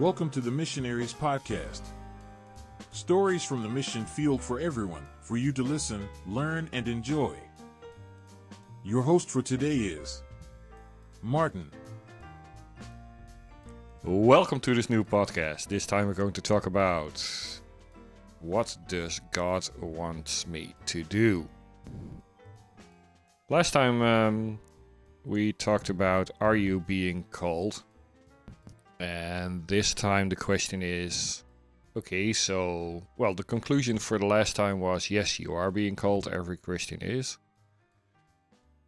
Welcome to the Missionaries Podcast. Stories from the mission field for everyone, for you to listen, learn, and enjoy. Your host for today is Martin. Welcome to this new podcast. This time we're going to talk about what does God wants me to do. Last time um, we talked about are you being called? And this time the question is okay, so, well, the conclusion for the last time was yes, you are being called, every Christian is.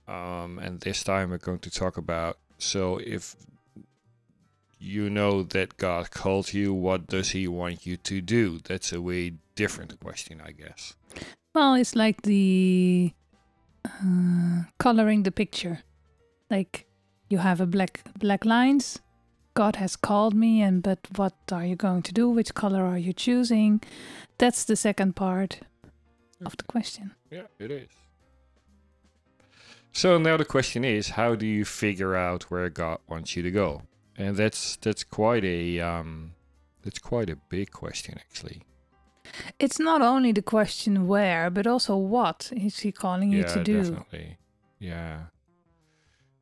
Um, and this time we're going to talk about so if you know that God called you, what does He want you to do? That's a way different question, I guess. Well, it's like the uh, coloring the picture. Like you have a black black lines. God has called me, and but what are you going to do? Which color are you choosing? That's the second part of the question. Yeah, it is. So now the question is, how do you figure out where God wants you to go? And that's that's quite a um, that's quite a big question actually. It's not only the question where, but also what is he calling you to do? definitely. Yeah.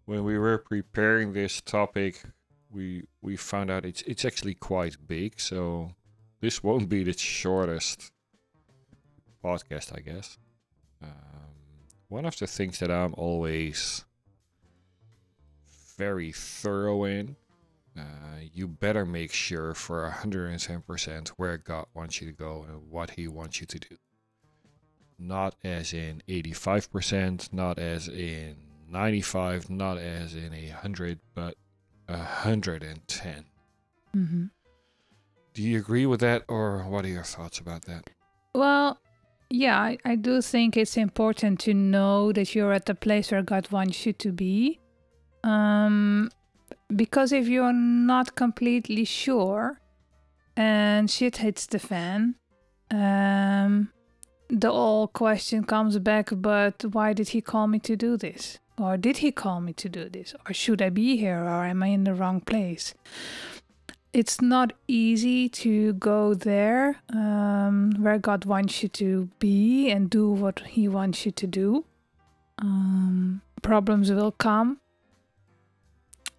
When we were preparing this topic, we we found out it's it's actually quite big. So this won't be the shortest podcast, I guess. Um, one of the things that I'm always very thorough in uh, you better make sure for 110% where God wants you to go and what He wants you to do. Not as in 85%, not as in 95, not as in 100, but 110. hmm Do you agree with that, or what are your thoughts about that? Well, yeah, I, I do think it's important to know that you're at the place where God wants you to be. Um, because if you're not completely sure and shit hits the fan, um, the old question comes back, but why did he call me to do this? Or did he call me to do this? Or should I be here? Or am I in the wrong place? It's not easy to go there um, where God wants you to be and do what He wants you to do. Um, problems will come.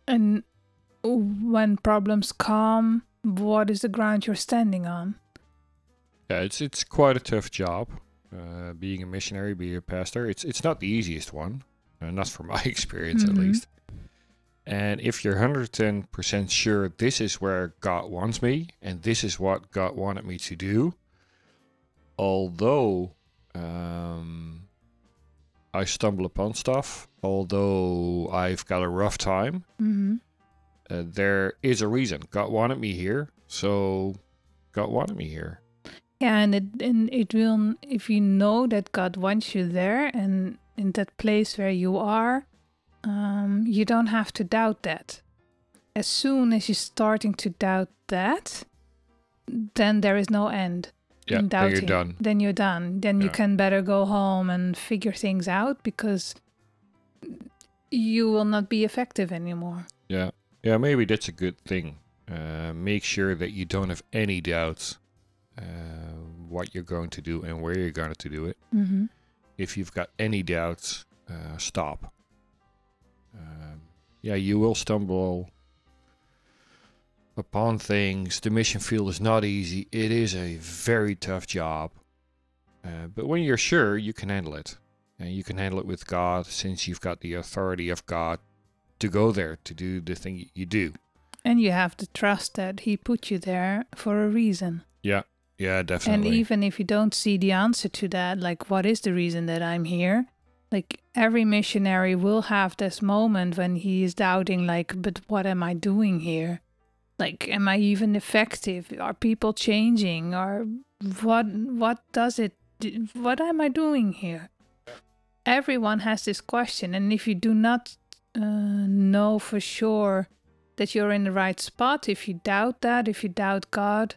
And when problems come, what is the ground you're standing on? Yeah, it's it's quite a tough job. Uh, being a missionary, being a pastor, it's it's not the easiest one, uh, not from my experience at Mhm. least. And if you're 110% sure this is where God wants me and this is what God wanted me to do, although um, I stumble upon stuff, although I've got a rough time, mm-hmm. uh, there is a reason. God wanted me here, so God wanted me here. Yeah, and it and it will if you know that God wants you there and in that place where you are, um, you don't have to doubt that. As soon as you're starting to doubt that, then there is no end. Yeah, in then you're doubting. done. Then you're done. Then you can better go home and figure things out because you will not be effective anymore. Yeah, yeah, maybe that's a good thing. Uh, make sure that you don't have any doubts uh, what you're going to do and where you're going to do it. Mm-hmm. If you've got any doubts, uh, stop. Um, yeah, you will stumble upon things. The mission field is not easy. It is a very tough job. Uh, but when you're sure, you can handle it. And you can handle it with God since you've got the authority of God to go there to do the thing you do. And you have to trust that He put you there for a reason. Yeah, And definitely. And even if you don't see the answer to that, like what is the reason that I'm here? Like every missionary will have this moment when he is doubting, like, but what am I doing here? Like, am I even effective? Are people changing? Or what? What does it? What am I doing here? Everyone has this question, and if you do not uh, know for sure that you're in the right spot, if you doubt that, if you doubt God,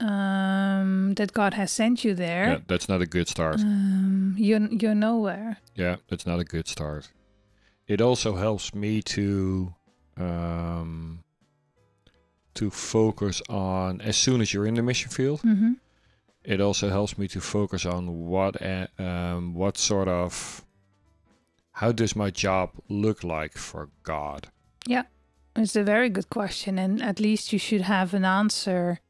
um, that God has sent you there. yeah, that's not a good start. um, you're you're nowhere. Yeah, that's not a good start. It also helps me to um, to focus on as soon as you're in the mission field. Mm-hmm. It also helps me to focus on what um, what sort of how does my job look like for God. Yeah, it's a very good question, and at least you should have an answer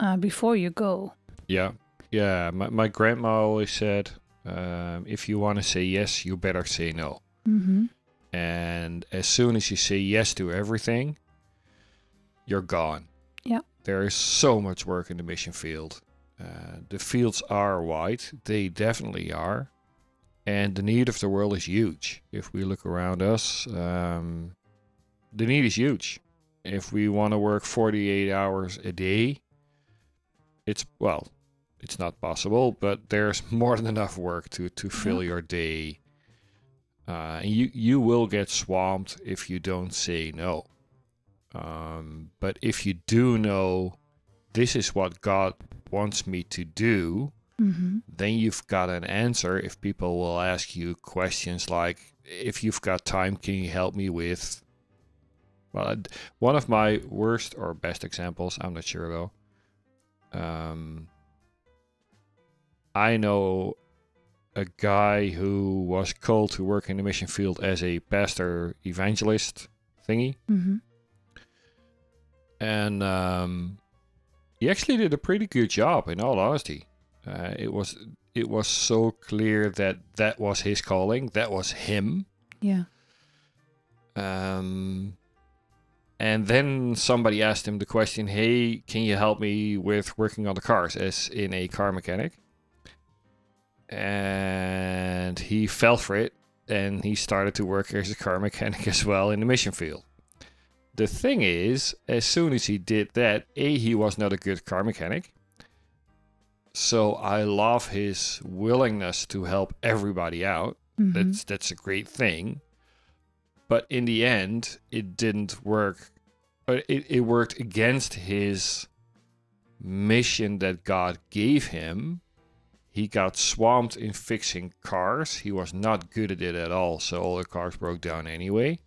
uh, before you go. Yeah, yeah. My my grandma always said, um, if you want to say yes, you better say no. Mm-hmm. And as soon as you say yes to everything, you're gone. Yeah. There is so much work in the mission field. Uh, the fields are wide, they definitely are. And the need of the world is huge. If we look around us, um, the need is huge. If we want to work 48 hours a day, it's, well, it's not possible, but there's more than enough work to, to fill your day uh, and you you will get swamped if you don't say no. Um, but if you do know this is what God wants me to do, Mm-hmm. then you've got an answer. If people will ask you questions like, "If you've got time, can you help me with?" Well, one of my worst or best examples, I'm not sure though. Um, I know a guy who was called to work in the mission field as a pastor evangelist thingy, Mm-hmm. and um, he actually did a pretty good job. In all honesty, uh, it was it was so clear that that was his calling, that was him. Yeah. Um, and then somebody asked him the question, "Hey, can you help me with working on the cars as in a car mechanic?" And he fell for it, and he started to work as a car mechanic as well in the mission field. The thing is, as soon as he did that, a he was not a good car mechanic. So I love his willingness to help everybody out Mm-hmm. that's that's a great thing but in the end it didn't work. But it, it worked against his mission that god gave him. He got swamped in fixing cars. He was not good at it at all so all the cars broke down anyway.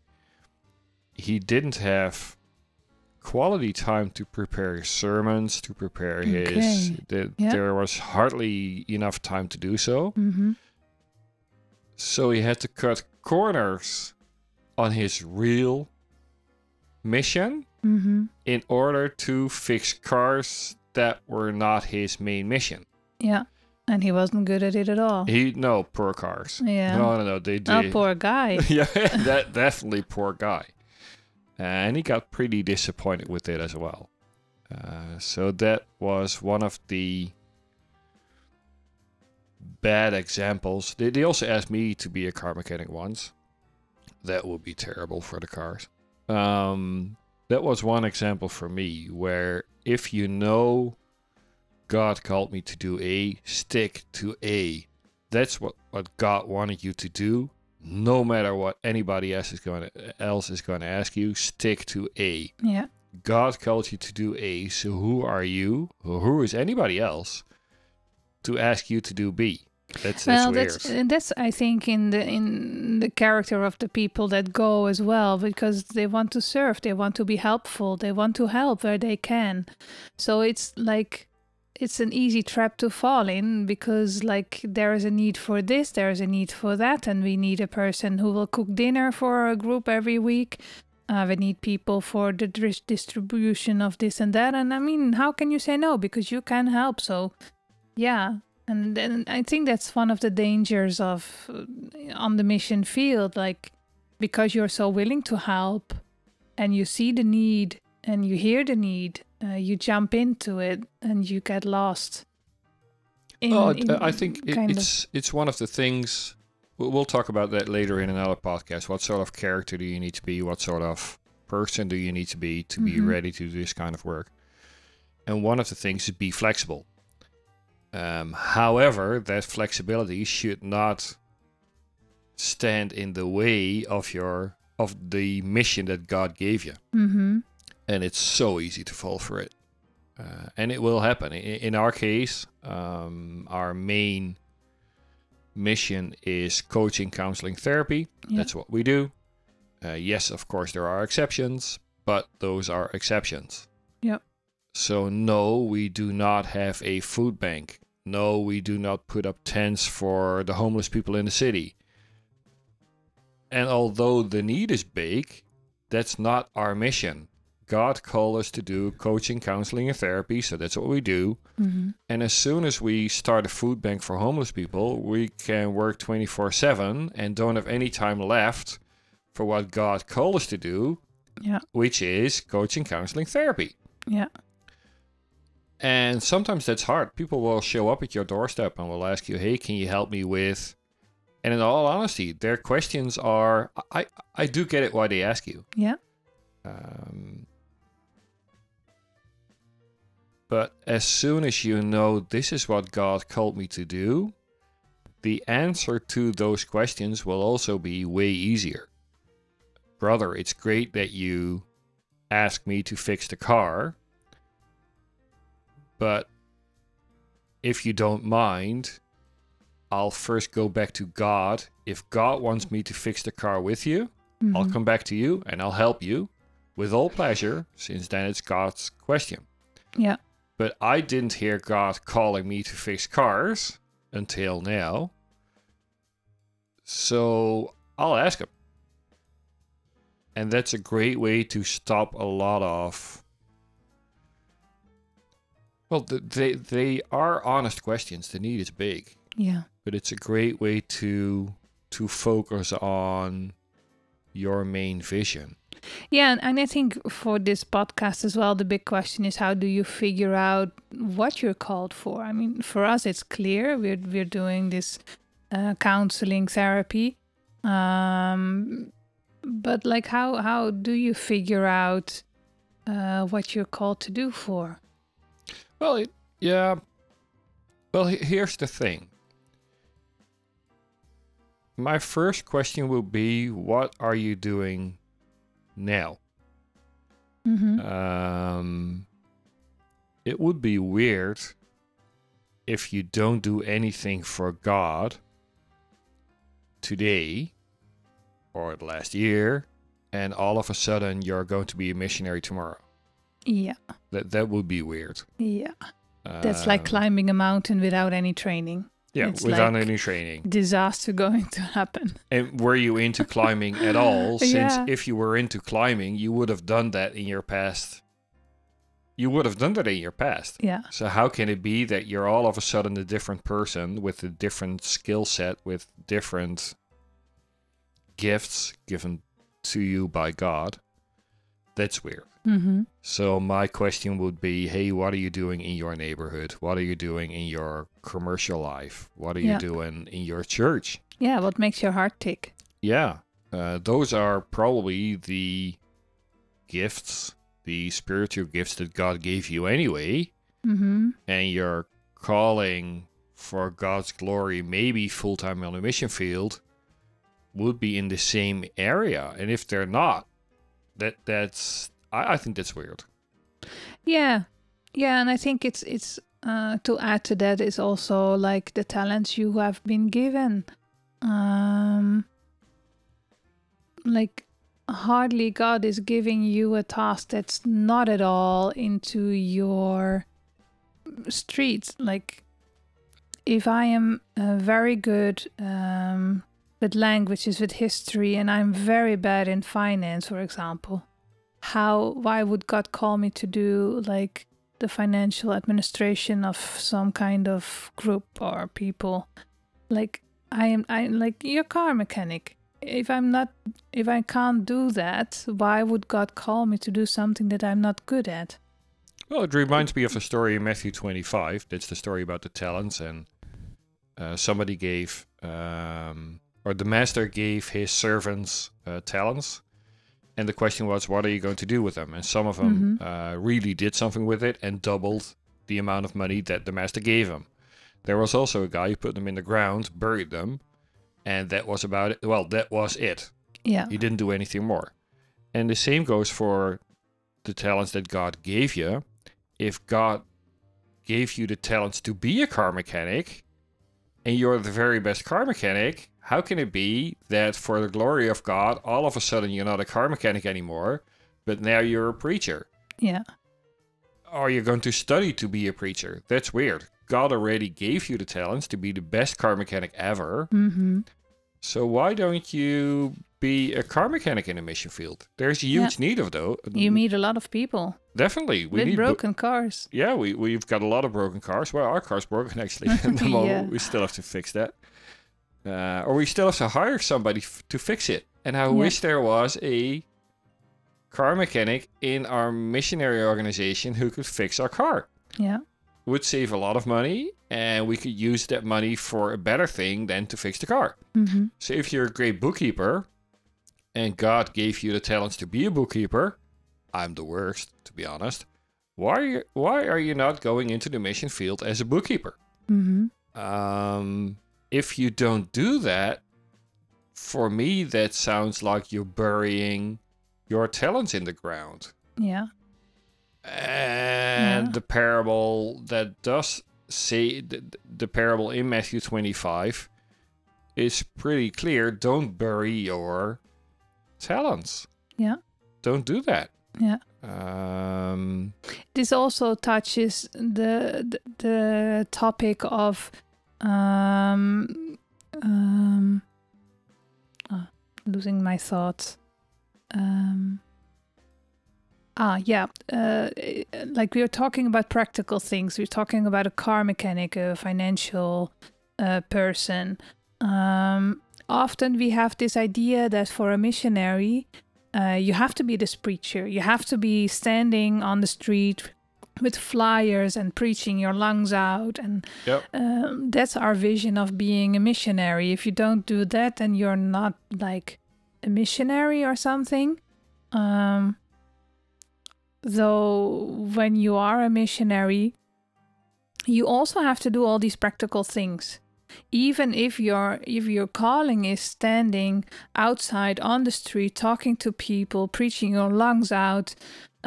He didn't have quality time to prepare his sermons to prepare his the, Yeah. there was hardly enough time to do so. Mm-hmm. so he had to cut corners on his real mission Mm-hmm. in order to fix cars that were not his main mission. Yeah. And he wasn't good at it at all. He no poor cars. Yeah. No, no, no. They Oh, did. poor guy. yeah, that definitely poor guy. And he got pretty disappointed with it as well. Uh, so that was one of the bad examples. They, they also asked me to be a car mechanic once. That would be terrible for the cars. Um, that was one example for me where if you know God called me to do A, stick to A. That's what, what God wanted you to do. No matter what anybody else is going to, else is going to ask you, stick to A. Yeah. God called you to do A, so who are you, who is anybody else, to ask you to do B? That's that's well, weird. that's that's I think in the in the character of the people that go as well because they want to serve, they want to be helpful, they want to help where they can. So it's like it's an easy trap to fall in because like there is a need for this, there is a need for that, and we need a person who will cook dinner for a group every week. Uh, we need people for the distribution of this and that. And I mean, how can you say no? Because you can help. So, yeah. And then I think that's one of the dangers of uh, on the mission field. Like, because you're so willing to help and you see the need and you hear the need, uh, you jump into it and you get lost. in- oh, in I think it, kind of- it's it's one of the things. We'll, talk about that later in another podcast. What sort of character do you need to be? What sort of person do you need to be to be Mhm. ready to do this kind of work? And one of the things is be flexible. Um, however, that flexibility should not stand in the way of your of the mission that God gave you. Mhm. and it's so easy to fall for it. Uh, and it will happen. In, in our case, um, our main mission is coaching, counseling, therapy. Yeah. That's what we do. Uh, yes, of course, there are exceptions, but those are exceptions. Yep. So, no, we do not have a food bank. No, we do not put up tents for the homeless people in the city. And although the need is big, that's not our mission. God called us to do coaching, counseling, and therapy, so that's what we do. hmm And as soon as we start a food bank for homeless people, we can work 24 7 and don't have any time left for what God called us to do, Yeah. which is coaching, counseling, therapy. Yeah. And sometimes that's hard. People will show up at your doorstep and will ask you, "Hey, can you help me with?" And in all honesty, their questions are I I do get it why they ask you. Yeah. Um, but as soon as you know this is what God called me to do, the answer to those questions will also be way easier. Brother, it's great that you ask me to fix the car, but if you don't mind, I'll first go back to God. If God wants me to fix the car with you, I'll Mhm. come back to you and I'll help you with all pleasure, since then it's God's question. Yeah. But I didn't hear God calling me to fix cars until now. So I'll ask him. And that's a great way to stop a lot of. Well, they they are honest questions. The need is big, Yeah. but it's a great way to to focus on your main vision. Yeah, and, I think for this podcast as well, the big question is how do you figure out what you're called for? I mean, for us, it's clear we're we're doing this uh, counseling therapy, um, but like how how do you figure out uh, what you're called to do for? Well, it, yeah. Well, here's the thing. My first question will be what are you doing now? Mm-hmm. Um, it would be weird if you don't do anything for God today or the last year and all of a sudden you're going to be a missionary tomorrow. Yeah, That that would be weird. yeah. That's like Um, climbing a mountain without any training. yeah, it's without like- any training. Disaster going to happen. And were you into climbing at all? Since Yeah. if you were into climbing, you would have done that in your past. You would have done that in your past. Yeah, So how can it be that you're all of a sudden a different person with a different skill set, with different gifts given to you by God? That's weird. Mm-hmm. So my question would be, hey, what are you doing in your neighborhood? What are you doing in your commercial life? What are you doing in your church? yeah. What makes your heart tick? Yeah, uh, those are probably the gifts, the spiritual gifts that God gave you anyway, Mm-hmm. and you're calling for God's glory, maybe full time on a mission field, would be in the same area. And if they're not, that that's I, I think that's weird. Yeah, yeah, and I think it's it's uh, to add to that is also like the talents you have been given. Um, like hardly God is giving you a task that's not at all into your street. Like if I am uh, very good um, with languages, with history, and I'm very bad in finance, for example how why would god call me to do like the financial administration of some kind of group or people like i am i like your car mechanic if i'm not if i can't do that why would god call me to do something that i'm not good at Well, it reminds me of a story in Matthew 25. That's the story about the talents, and uh, somebody gave, um, or the master gave his servants uh, talents. And the question was, what are you going to do with them? And some of them uh, really did something with it and doubled the amount of money that the master gave them. There was also a guy who put them in the ground, buried them, and that was about it. Well, that was it. yeah He didn't do anything more. And the same goes for the talents that God gave you. If God gave you the talents to be a car mechanic and you're the very best car mechanic, how can it be that for the glory of God, all of a sudden you're not a car mechanic anymore, but now you're a preacher? yeah are you going to study to be a preacher? That's weird. God already gave you the talents to be the best car mechanic ever. Mm-hmm. So why don't you be a car mechanic in the mission field? There's a huge need of though. You meet a lot of people Definitely. We with need bo- broken cars. yeah, we we've got a lot of broken cars. Well, our car's broken actually at the moment. Yeah. We still have to fix that, uh, or we still have to hire somebody f- to fix it. And I Yeah. wish there was a car mechanic in our missionary organization who could fix our car. Yeah. Would save a lot of money, and we could use that money for a better thing than to fix the car. Mm-hmm. So if you're a great bookkeeper, and God gave you the talents to be a bookkeeper, I'm the worst, to be honest. Why are you, why are you not going into the mission field as a bookkeeper? Mm-hmm. Um, if you don't do that, for me that sounds like you're burying your talents in the ground. Yeah. And Yeah. the parable that does say the, the parable in Matthew 25 is pretty clear. Don't bury your talents. Yeah. Don't do that. Yeah. Um, This also touches the the, the topic of um um ah, losing my thoughts. Um Ah, yeah. Uh, like we are talking about practical things. We We're talking about a car mechanic, a financial uh, person. Um, often we have this idea that for a missionary, uh, you have to be this preacher. You have to be standing on the street with flyers and preaching your lungs out. And Yep. um, that's our vision of being a missionary. If you don't do that, then you're not like a missionary or something. Um, though, when you are a missionary, you also have to do all these practical things even if your if your calling is standing outside on the street talking to people preaching your lungs out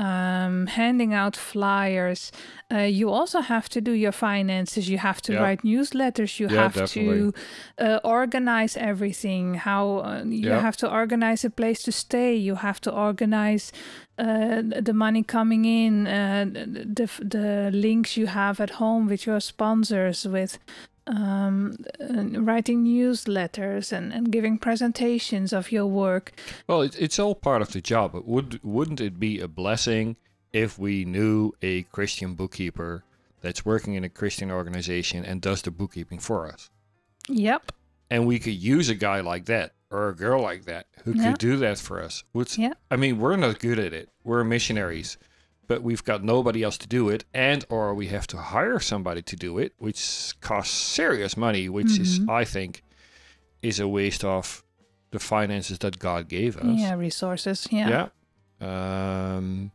um, handing out flyers uh, you also have to do your finances you have to Yeah. write newsletters you Yeah, have definitely. to uh, organize everything how uh, you Yeah. have to organize a place to stay you have to organize uh, the money coming in uh, the, the links you have at home with your sponsors with um, uh, writing newsletters and, and giving presentations of your work. well, it, it's all part of the job. But would wouldn't it be a blessing if we knew a Christian bookkeeper that's working in a Christian organization and does the bookkeeping for us? Yep. and we could use a guy like that or a girl like that who Yeah. could do that for us. Which Yeah. I mean, we're not good at it. We're missionaries, but we've got nobody else to do it, and or we have to hire somebody to do it, which costs serious money. Which is, Mhm. I think, is a waste of the finances that God gave us. Yeah, resources. Yeah. Yeah. Um.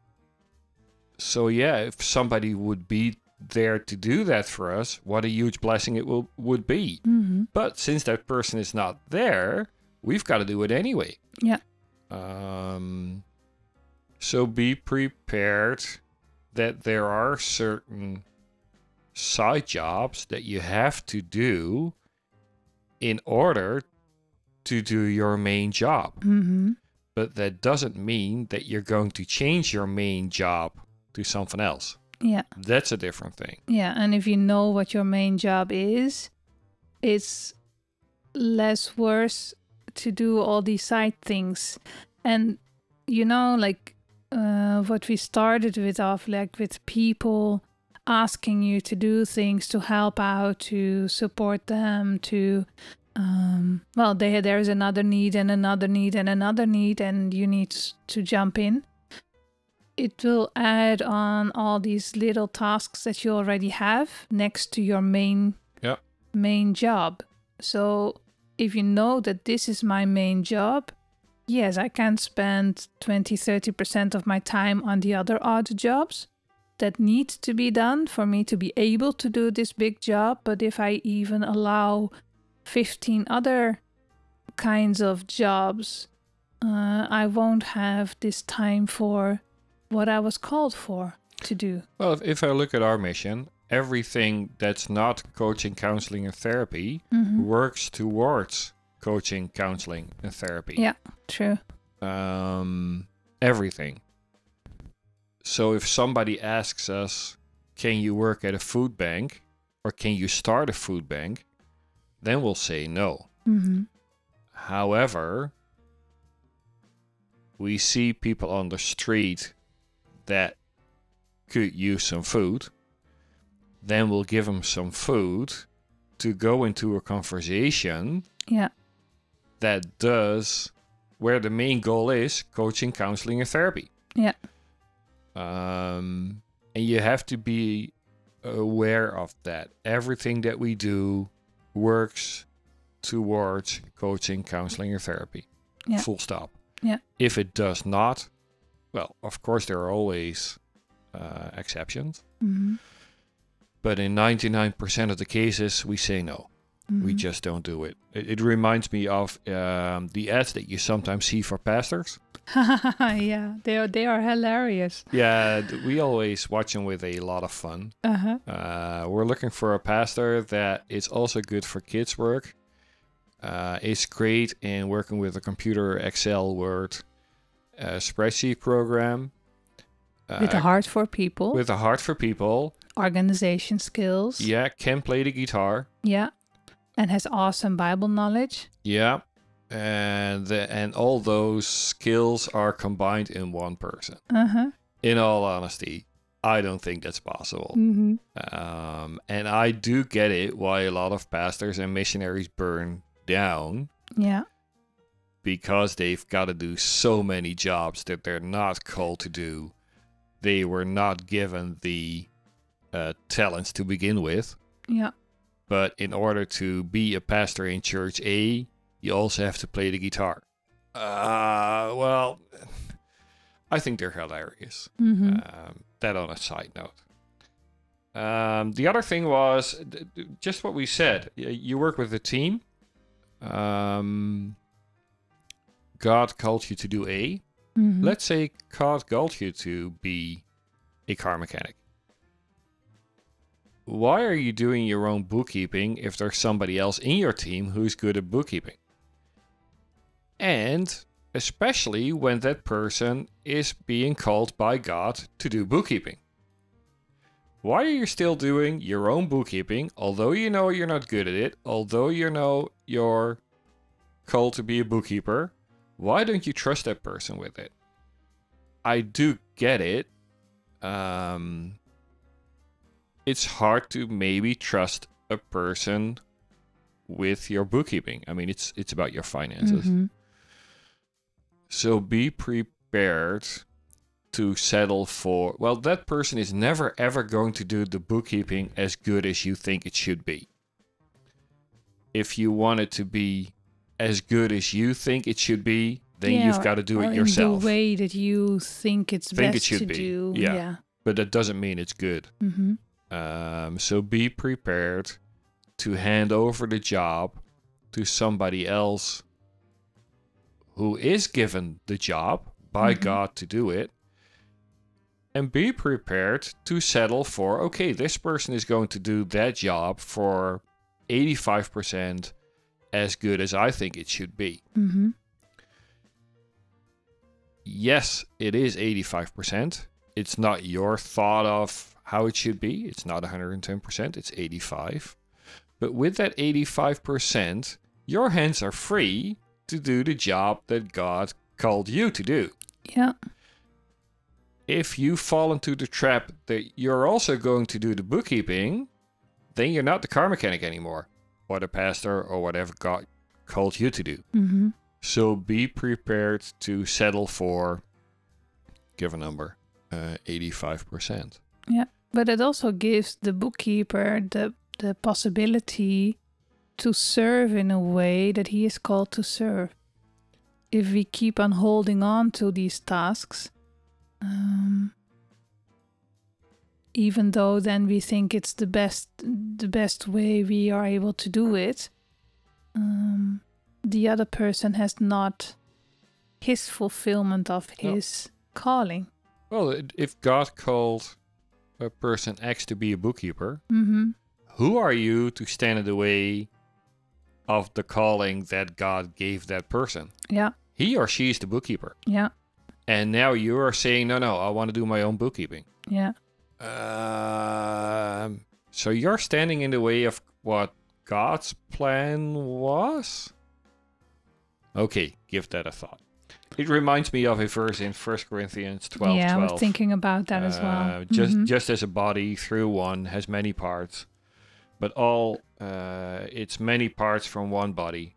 So yeah, if somebody would be there to do that for us, what a huge blessing it will would be. hmm But since that person is not there, we've got to do it anyway. Yeah. Um, so be prepared that there are certain side jobs that you have to do in order to do your main job. hmm But that doesn't mean that you're going to change your main job to something else. Yeah. That's a different thing. Yeah. And if you know what your main job is, it's less worse to do all these side things. And, you know, like uh, what we started with, of like with people asking you to do things to help out, to support them, to um, well, they, there's another need and another need and another need, and you need to jump in. It will add on all these little tasks that you already have next to your main Yeah. main job. So if you know that this is my main job, yes, I can spend 20 30% of my time on the other odd jobs that need to be done for me to be able to do this big job. But if I even allow 15 other kinds of jobs, uh, I won't have this time for what I was called for to do. Well, if, if I look at our mission, everything that's not coaching, counseling, and therapy Mhm. works towards coaching, counseling, and therapy. Yeah, true. Um, everything. So if somebody asks us, can you work at a food bank or can you start a food bank? Then we'll say no. Mm-hmm. However, we see people on the street that could use some food. Then we'll give them some food to go into a conversation Yeah. That does where the main goal is coaching, counseling, and therapy. Yeah. Um, and you have to be aware of that. Everything that we do works towards coaching, counseling, or therapy. Yeah. Full stop. Yeah. If it does not, well, of course, there are always uh, exceptions. Mm-hmm. But in 99% of the cases, we say no. We Mhm. just don't do it. It, it reminds me of um, the ads that you sometimes see for pastors. yeah, they are they are hilarious. Yeah, we always watch them with a lot of fun. Uh-huh. Uh, we're looking for a pastor that is also good for kids' work. Uh, is great in working with a computer, Excel, Word, uh, spreadsheet program. Uh, With a heart for people, with a heart for people. organization skills. Yeah, can play the guitar. Yeah. And has awesome Bible knowledge. Yeah, and the, and all those skills are combined in one person. Uh-huh. In all honesty, I don't think that's possible. Mm-hmm. Um, and I do get it why a lot of pastors and missionaries burn down Yeah. because they've got to do so many jobs that they're not called to do. They were not given the uh, talents to begin with. Yeah. But in order to be a pastor in church A, you also have to play the guitar. Uh, well, I think they're hilarious. Mm-hmm. Um, that on a side note. Um, the other thing was just what we said. You work with a team. Um, God called you to do A. mm-hmm. Let's say God called you to be a car mechanic. Why are you doing your own bookkeeping if there's somebody else in your team who's good at bookkeeping? And especially when that person is being called by God to do bookkeeping. Why are you still doing your own bookkeeping, although you know you're not good at it, although you know you're called to be a bookkeeper? Why don't you trust that person with it? I do get it. Um, it's hard to maybe trust a person with your bookkeeping. I mean, it's it's about your finances. Mhm. So be prepared to settle for. Well, that person is never ever going to do the bookkeeping as good as you think it should be. If you want it to be as good as you think it should be, then Yeah, you've got to do it in yourself. the way that you think it's Think it best should to be. do. Yeah. Yeah. But that doesn't mean it's good. Mm-hmm. Um, so be prepared to hand over the job to somebody else who is given the job by Mhm. God to do it. And be prepared to settle for okay, this person is going to do that job for 85% as good as I think it should be. Mm-hmm. yes, it is 85%. It's not your thought of how it should be. It's not 110%, it's 85. But with that 85%, your hands are free to do the job that God called you to do. Yeah. If you fall into the trap that you're also going to do the bookkeeping, then you're not the car mechanic anymore, or the pastor, or whatever God called you to do. Mm-hmm. So be prepared to settle for, give a number, uh, 85%. Yeah, but it also gives the bookkeeper the the possibility to serve in a way that he is called to serve. If we keep on holding on to these tasks, um, even though then we think it's the best the best way we are able to do it, um, the other person has not his fulfillment of No. his calling. Well, if God called a person X to be a bookkeeper, Mm-hmm. who are you to stand in the way of the calling that God gave that person? Yeah, He or she is the bookkeeper. yeah. And now you are saying, no, no, I want to do my own bookkeeping. Yeah. Um, so you're standing in the way of what God's plan was? Okay, give that a thought. It reminds me of a verse in 1 Corinthians 12 yeah, 12. I was thinking about that as well. Uh, just Mhm. just as a body through one has many parts, but all uh, its many parts from one body.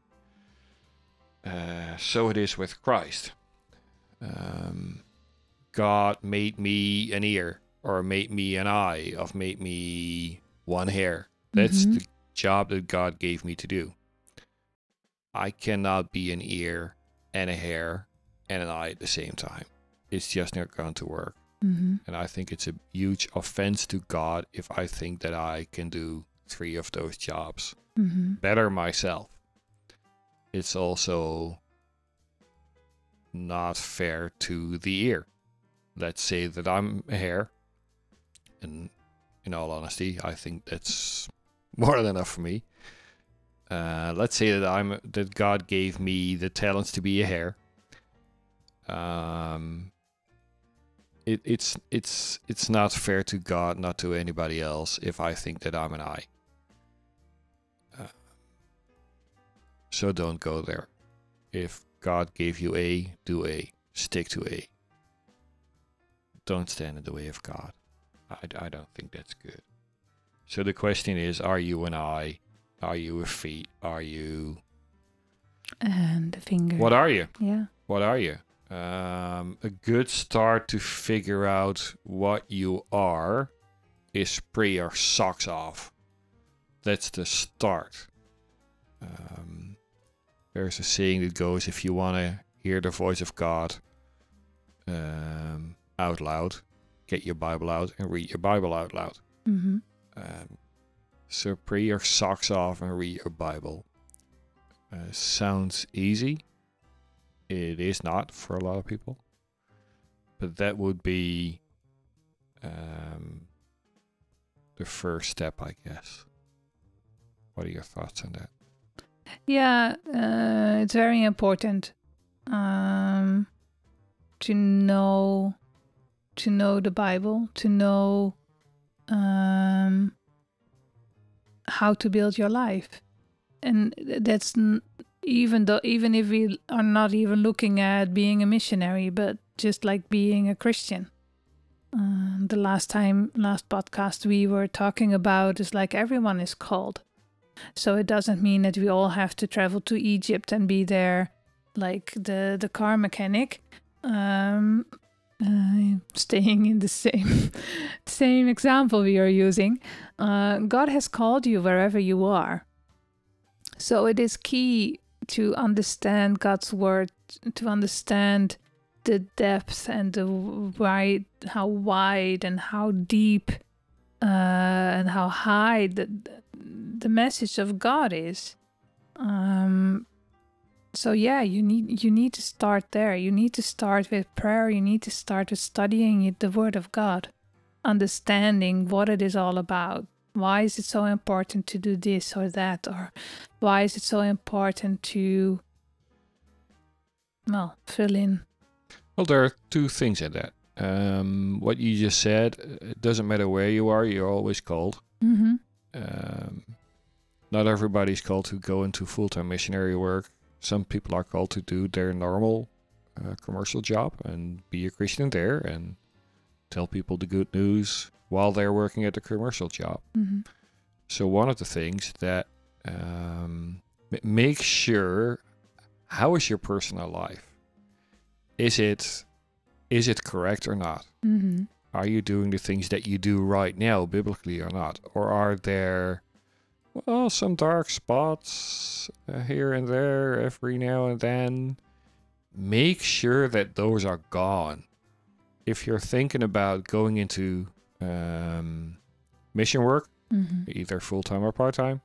Uh, so it is with Christ. Um, God made me an ear, or made me an eye, or made me one hair. That's Mhm. the job that God gave me to do. I cannot be an ear and a hair and an eye at the same time. It's just not going to work. Mhm. And I think it's a huge offense to God if I think that I can do three of those jobs Mhm. better myself. It's also not fair to the ear. Let's say that I'm a hair, and in all honesty, I think that's more than enough for me. Uh, let's say that I'm that God gave me the talents to be a hair. Um, it, it's it's it's not fair to God, not to anybody else, if I think that I'm an eye. Uh, so don't go there. If God gave you A, do A. Stick to A. Don't stand in the way of God. I, I don't think that's good. So the question is are you an eye? Are you a feet? Are you. And the finger. What are you? yeah. What are you? Um, a good start to figure out what you are is spray your socks off. That's the start. Um, there's a saying that goes if you want to hear the voice of God um, out loud, get your Bible out and read your Bible out loud. Mhm. Um, so pray your socks off and read your Bible. Uh, sounds easy. It is not for a lot of people, but that would be um, the first step, I guess. What are your thoughts on that? Yeah, uh, it's very important um, to know to know the Bible, to know um, how to build your life, and that's even though even if we are not even looking at being a missionary, but just like being a Christian. Uh, the last time, last podcast we were talking about is like everyone is called. So it doesn't mean that we all have to travel to Egypt and be there like the the car mechanic. Um, uh, staying in the same same example we are using, uh, God has called you wherever you are. So it is key to understand God's word, to understand the depth and the wide, how wide and how deep uh, and how high the the message of God is. Um, so yeah, you need you need to start there. You need to start with prayer. You need to start with studying the Word of God, understanding what it is all about. Why is it so important to do this or that, or why is it so important to well fill in? Well, there are two things in that. Um, what you just said, it doesn't matter where you are, you're always called. Mm-hmm. Um, not everybody's called to go into full time missionary work. Some people are called to do their normal uh, commercial job and be a Christian there and tell people the good news while they're working at the commercial job. Mm-hmm. So, one of the things that um, make sure how is your personal life? Is it is it correct or not? Mm-hmm. Are you doing the things that you do right now biblically or not? Or are there, well, some dark spots uh, here and there every now and then? Make sure that those are gone. If you're thinking about going into um, mission work, Mm-hmm. either full time or part time,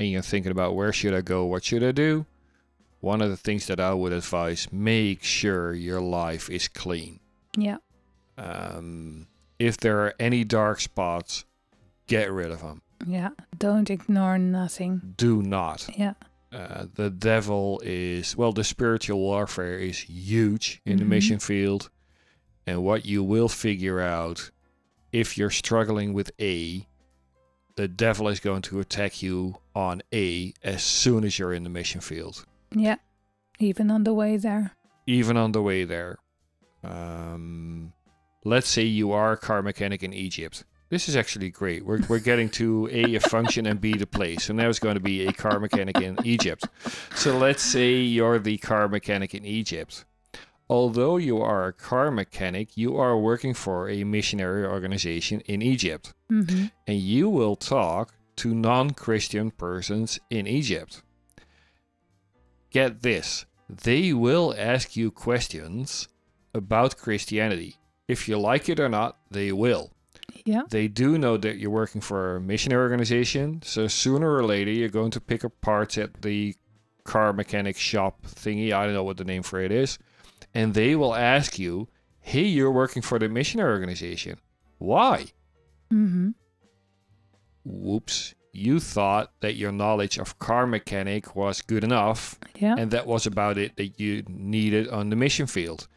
and you're thinking about where should I go, what should I do, one of the things that I would advise make sure your life is clean. Yeah. Um, if there are any dark spots, get rid of them. Yeah. Don't ignore nothing. Do not. Yeah. Uh, the devil is well, the spiritual warfare is huge in the Mhm. mission field, and what you will figure out if you're struggling with A, the devil is going to attack you on A as soon as you're in the mission field, Yeah. Even on the way there. even on the way there. Um, let's say you are a car mechanic in Egypt. This is actually great. We're, we're getting to A, a function, and B, the place. So now it's going to be a car mechanic in Egypt. So let's say you're the car mechanic in Egypt. Although you are a car mechanic, you are working for a missionary organization in Egypt. hmm And you will talk to non Christian persons in Egypt. Get this they will ask you questions about Christianity. If you like it or not, they will. Yeah. They do know that you're working for a missionary organization, so sooner or later you're going to pick up parts at the car mechanic shop thingy. I don't know what the name for it is. And they will ask you, hey, you're working for the missionary organization. Why? hmm Whoops. You thought that your knowledge of car mechanic was good enough, Yeah. and that was about it that you needed on the mission field.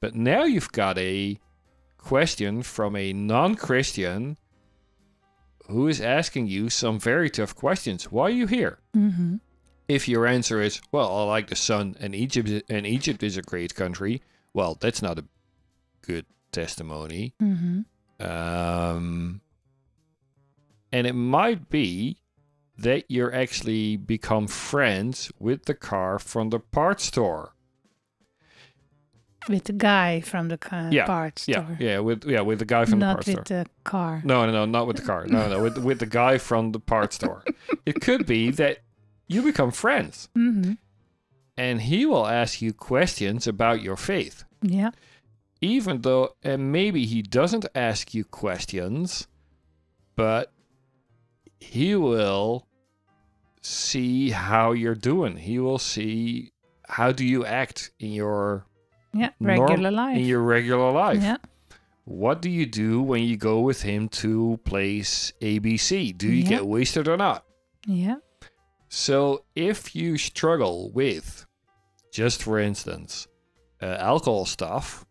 But now you've got a question from a non Christian who is asking you some very tough questions. Why are you here? hmm If your answer is, well, I like the sun and Egypt and Egypt is a great country, well, that's not a good testimony. hmm Um, and it might be that you're actually become friends with the car from the parts store. With the guy from the car Yeah, parts Yeah, store. yeah, with yeah with the guy from the Not with the car. No, no, no, not with the car. No, no, with with the guy from the parts store. It could be that you become friends, hmm and he will ask you questions about your faith. Yeah. even though and maybe he doesn't ask you questions but he will see how you're doing he will see how do you act in your Yeah. Norm- Regular life. in your regular life Yeah. what do you do when you go with him to place abc do you Yeah. get wasted or not Yeah. So if you struggle with, just for instance, uh, alcohol stuff,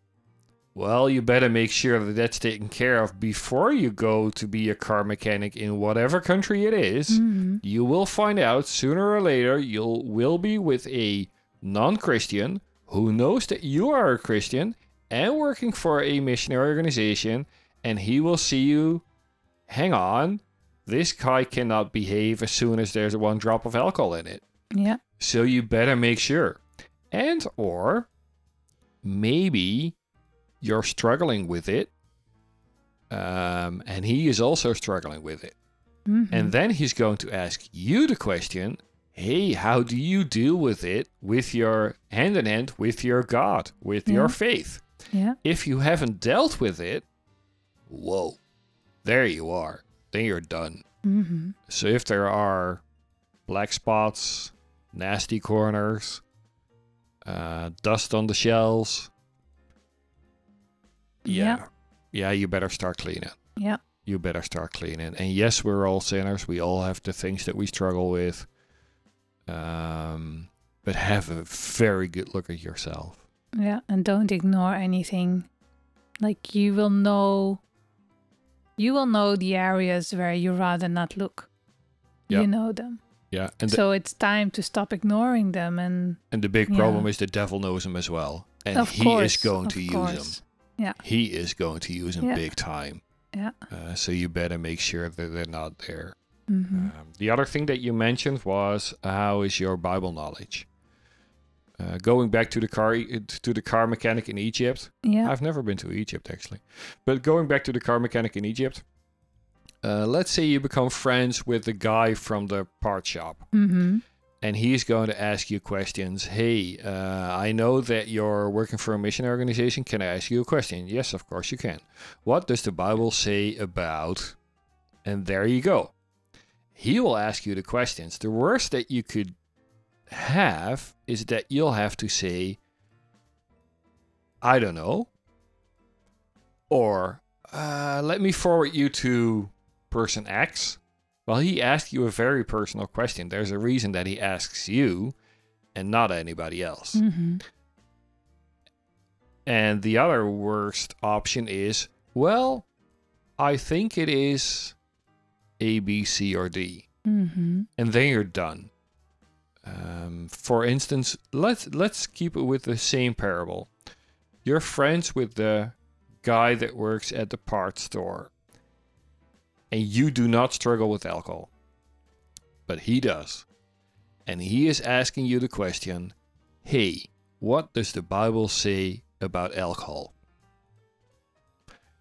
well, you better make sure that that's taken care of before you go to be a car mechanic in whatever country it is. hmm You will find out sooner or later you'll will be with a non-Christian who knows that you are a Christian and working for a missionary organization and he will see you hang on this guy cannot behave as soon as there's one drop of alcohol in it Yeah. so you better make sure and or maybe you're struggling with it um, and he is also struggling with it hmm and then he's going to ask you the question hey, how do you deal with it with your hand in hand with your God, with your faith? Yeah. If you haven't dealt with it, whoa, there you are. Then you're done. hmm So if there are black spots, nasty corners, uh, dust on the shelves, yeah, Yeah. yeah, you better start cleaning Yeah. you better start cleaning. And yes, we're all sinners. We all have the things that we struggle with. Um, but have a very good look at yourself. Yeah. And don't ignore anything. Like you will know you will know the areas where you rather not look. Yeah. You know them. Yeah, and the, so it's time to stop ignoring them and and the big yeah. problem is the devil knows them as well, and of he course is going to use course. Yeah. He is going to use them Yeah. big time. Yeah. Uh, so you better make sure that they're not there. hmm Um, the other thing that you mentioned was how is your Bible knowledge? Uh, going back to the car to the car mechanic in Egypt, Yeah. I've never been to Egypt actually. But going back to the car mechanic in Egypt, uh, let's say you become friends with the guy from the part shop, hmm and he's going to ask you questions. Hey, uh, I know that you're working for a mission organization. Can I ask you a question? Yes, of course you can. What does the Bible say about? And there you go. He will ask you the questions. The worst that you could have is that you'll have to say, I don't know. Or uh, let me forward you to person X Well, he asked you a very personal question. There's a reason that he asks you and not anybody else. Mm-hmm. And the other worst option is, well, I think it is A, B, C, or D. Mm-hmm. And then you're done. Um, for instance, let's let's keep it with the same parable. You're friends with the guy that works at the parts store, and you do not struggle with alcohol, but he does, and he is asking you the question, "Hey, what does the Bible say about alcohol?"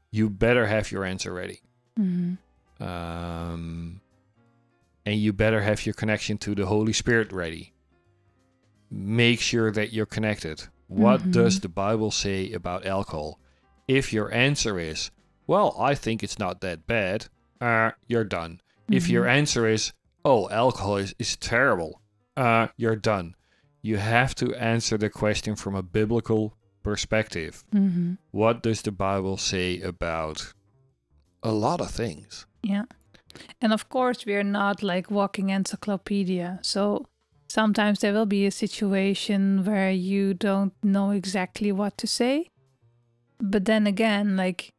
You better have your answer ready. Mm-hmm. Um, and you better have your connection to the Holy Spirit ready. Make sure that you're connected. What Mhm. does the Bible say about alcohol? If your answer is, well, I think it's not that bad, uh, you're done. If your Mhm. answer is, oh, alcohol is, is terrible, uh, you're done. You have to answer the question from a biblical perspective. Mm-hmm. What does the Bible say about a lot of things? Yeah. And of course, we're not like walking encyclopedia. So sometimes there will be a situation where you don't know exactly what to say. But then again, like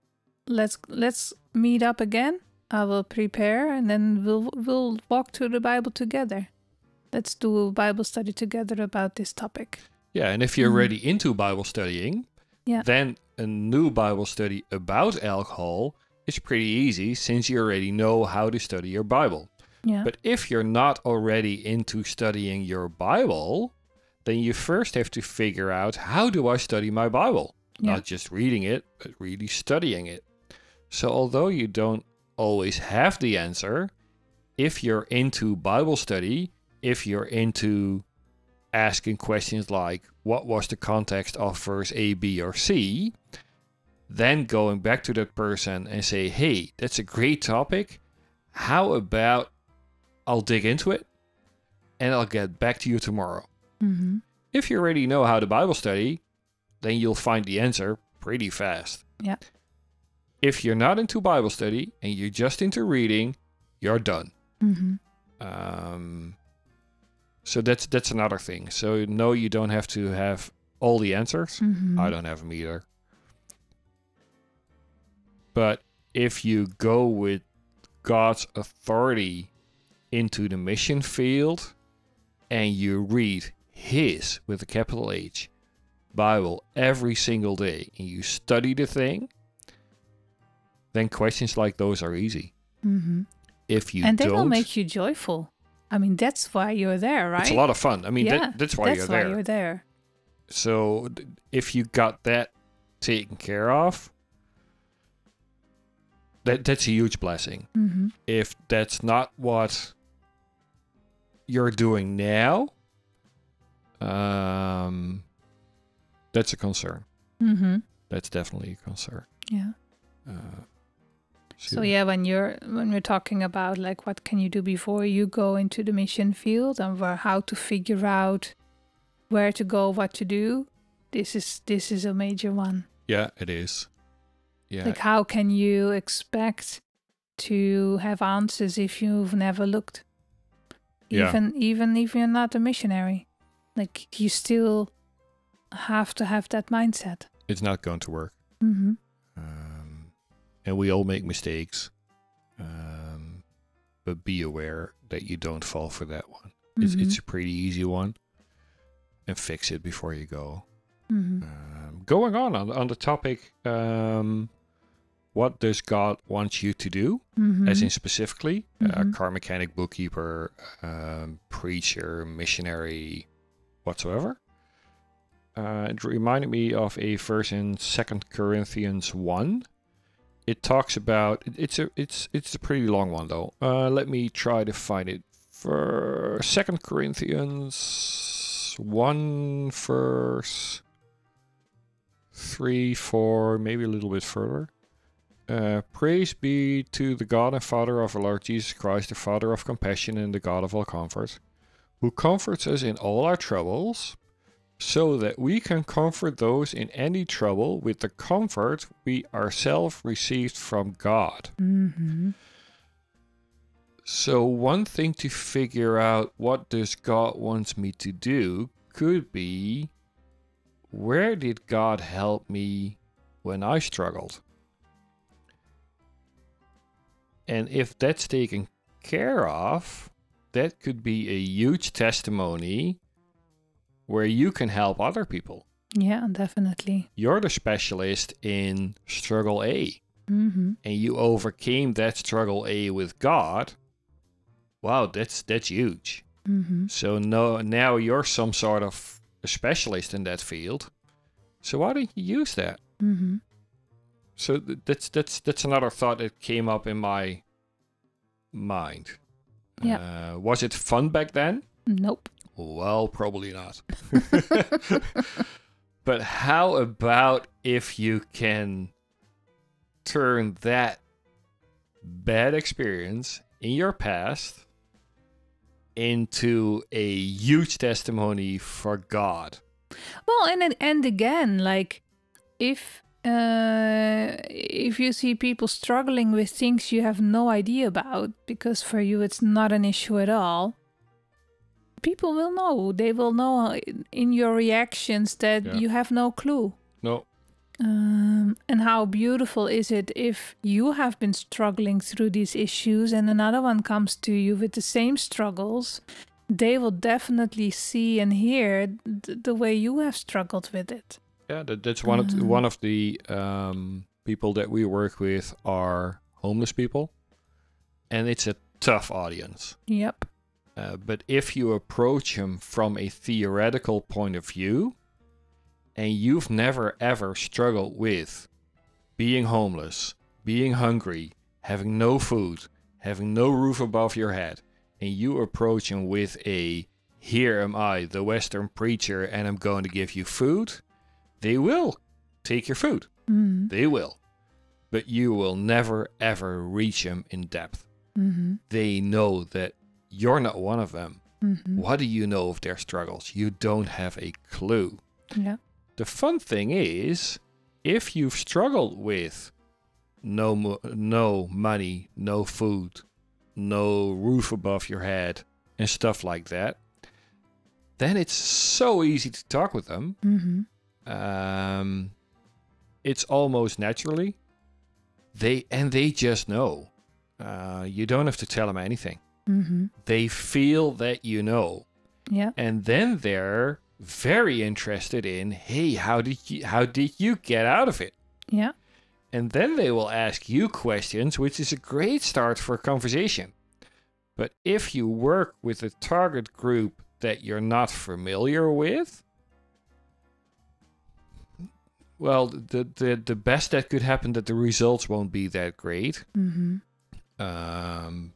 let's let's meet up again. I will prepare and then we'll we'll walk through the Bible together. Let's do a Bible study together about this topic. Yeah, and if you're Mhm. already into Bible studying, Yeah. then a new Bible study about alcohol is pretty easy since you already know how to study your Bible. Yeah. But if you're not already into studying your Bible, then you first have to figure out how do I study my Bible? Yeah. Not just reading it, but really studying it. So although you don't always have the answer, if you're into Bible study, if you're into asking questions like what was the context of verse A, B, or C, then going back to that person and say, hey, that's a great topic. How about I'll dig into it and I'll get back to you tomorrow? mm-hmm. If you already know how to Bible study, then you'll find the answer pretty fast. Yeah. If you're not into Bible study and you're just into reading, you're done. Mm-hmm. Um, so that's that's another thing. So no, you don't have to have all the answers. Mm-hmm. I don't have them either. But if you go with God's authority into the mission field and you read His with a capital H Bible every single day and you study the thing, then questions like those are easy. Mm-hmm. If you and they will make you joyful. I mean, that's why you're there, right? it's a lot of fun. I mean, yeah, that, that's why that's you're why there. you're there. So if you got that taken care of, that that's a huge blessing. Mm-hmm. If that's not what you're doing now, um, that's a concern. Mm-hmm. That's definitely a concern. Yeah. Uh, So yeah, when you're when we're talking about like what can you do before you go into the mission field and where, how to figure out where to go, what to do, this is this is a major one. yeah, it is. Yeah, Like how can you expect to have answers if you've never looked? Yeah. Even even if you're not a missionary. Like you still have to have that mindset. it's not going to work. Mm-hmm. um, and we all make mistakes. Um, but be aware that you don't fall for that one. It's Mm-hmm. it's a pretty easy one, and fix it before you go. Mm-hmm. Um, going on on, on the topic, um, what does God want you to do? Mm-hmm. As in specifically, uh, Mhm. car mechanic, bookkeeper, um, preacher, missionary, whatsoever. Uh, it reminded me of a verse in Second Corinthians one. It talks about it's a it's it's a pretty long one though. Uh, let me try to find it. For Second Corinthians one verse three, four, maybe a little bit further. Uh, praise be to the God and Father of our Lord Jesus Christ, the Father of compassion and the God of all comfort, who comforts us in all our troubles, so that we can comfort those in any trouble with the comfort we ourselves received from God. Mm-hmm. So one thing to figure out what does God wants me to do could be where did God help me when I struggled? And if that's taken care of, that could be a huge testimony where you can help other people. Yeah, definitely. You're the specialist in struggle A, Mm-hmm. and you overcame that struggle A with God. Wow, that's that's huge. Mm-hmm. So no, now you're some sort of a specialist in that field. So why don't you use that? Mm-hmm. So that's that's that's another thought that came up in my mind. Uh, was it fun back then? Nope. Well, probably not. but how about if you can turn that bad experience in your past into a huge testimony for God? Well, and- and again, like if uh, if you see people struggling with things you have no idea about because for you it's not an issue at all, people will know. They will know in- in your reactions that Yeah. you have no clue. No. Um, and how beautiful is it if you have been struggling through these issues and another one comes to you with the same struggles? They will definitely see and hear th- the way you have struggled with it. Yeah, that, that's one of the, Um, one of the um, people that we work with are homeless people, and it's a tough audience. Yep. Uh, but if you approach them from a theoretical point of view, and you've never ever struggled with being homeless, being hungry, having no food, having no roof above your head, and you approach them with a here am I, the Western preacher, and I'm going to give you food, they will take your food. Mm-hmm. They will. But you will never ever reach them in depth. Mm-hmm. They know that you're not one of them. Mm-hmm. What do you know of their struggles? You don't have a clue. Yeah. The fun thing is, if you've struggled with no mo- no money, no food, no roof above your head, and stuff like that, then it's so easy to talk with them. Mm-hmm. Um, it's almost naturally. They and they just know. Uh, you don't have to tell them anything. Mm-hmm. They feel that you know Yeah. and then they're very interested in hey how did you how did you get out of it Yeah. and then they will ask you questions which is a great start for a conversation but if you work with a target group that you're not familiar with well the the, the best that could happen that the results won't be that great Mm-hmm. um,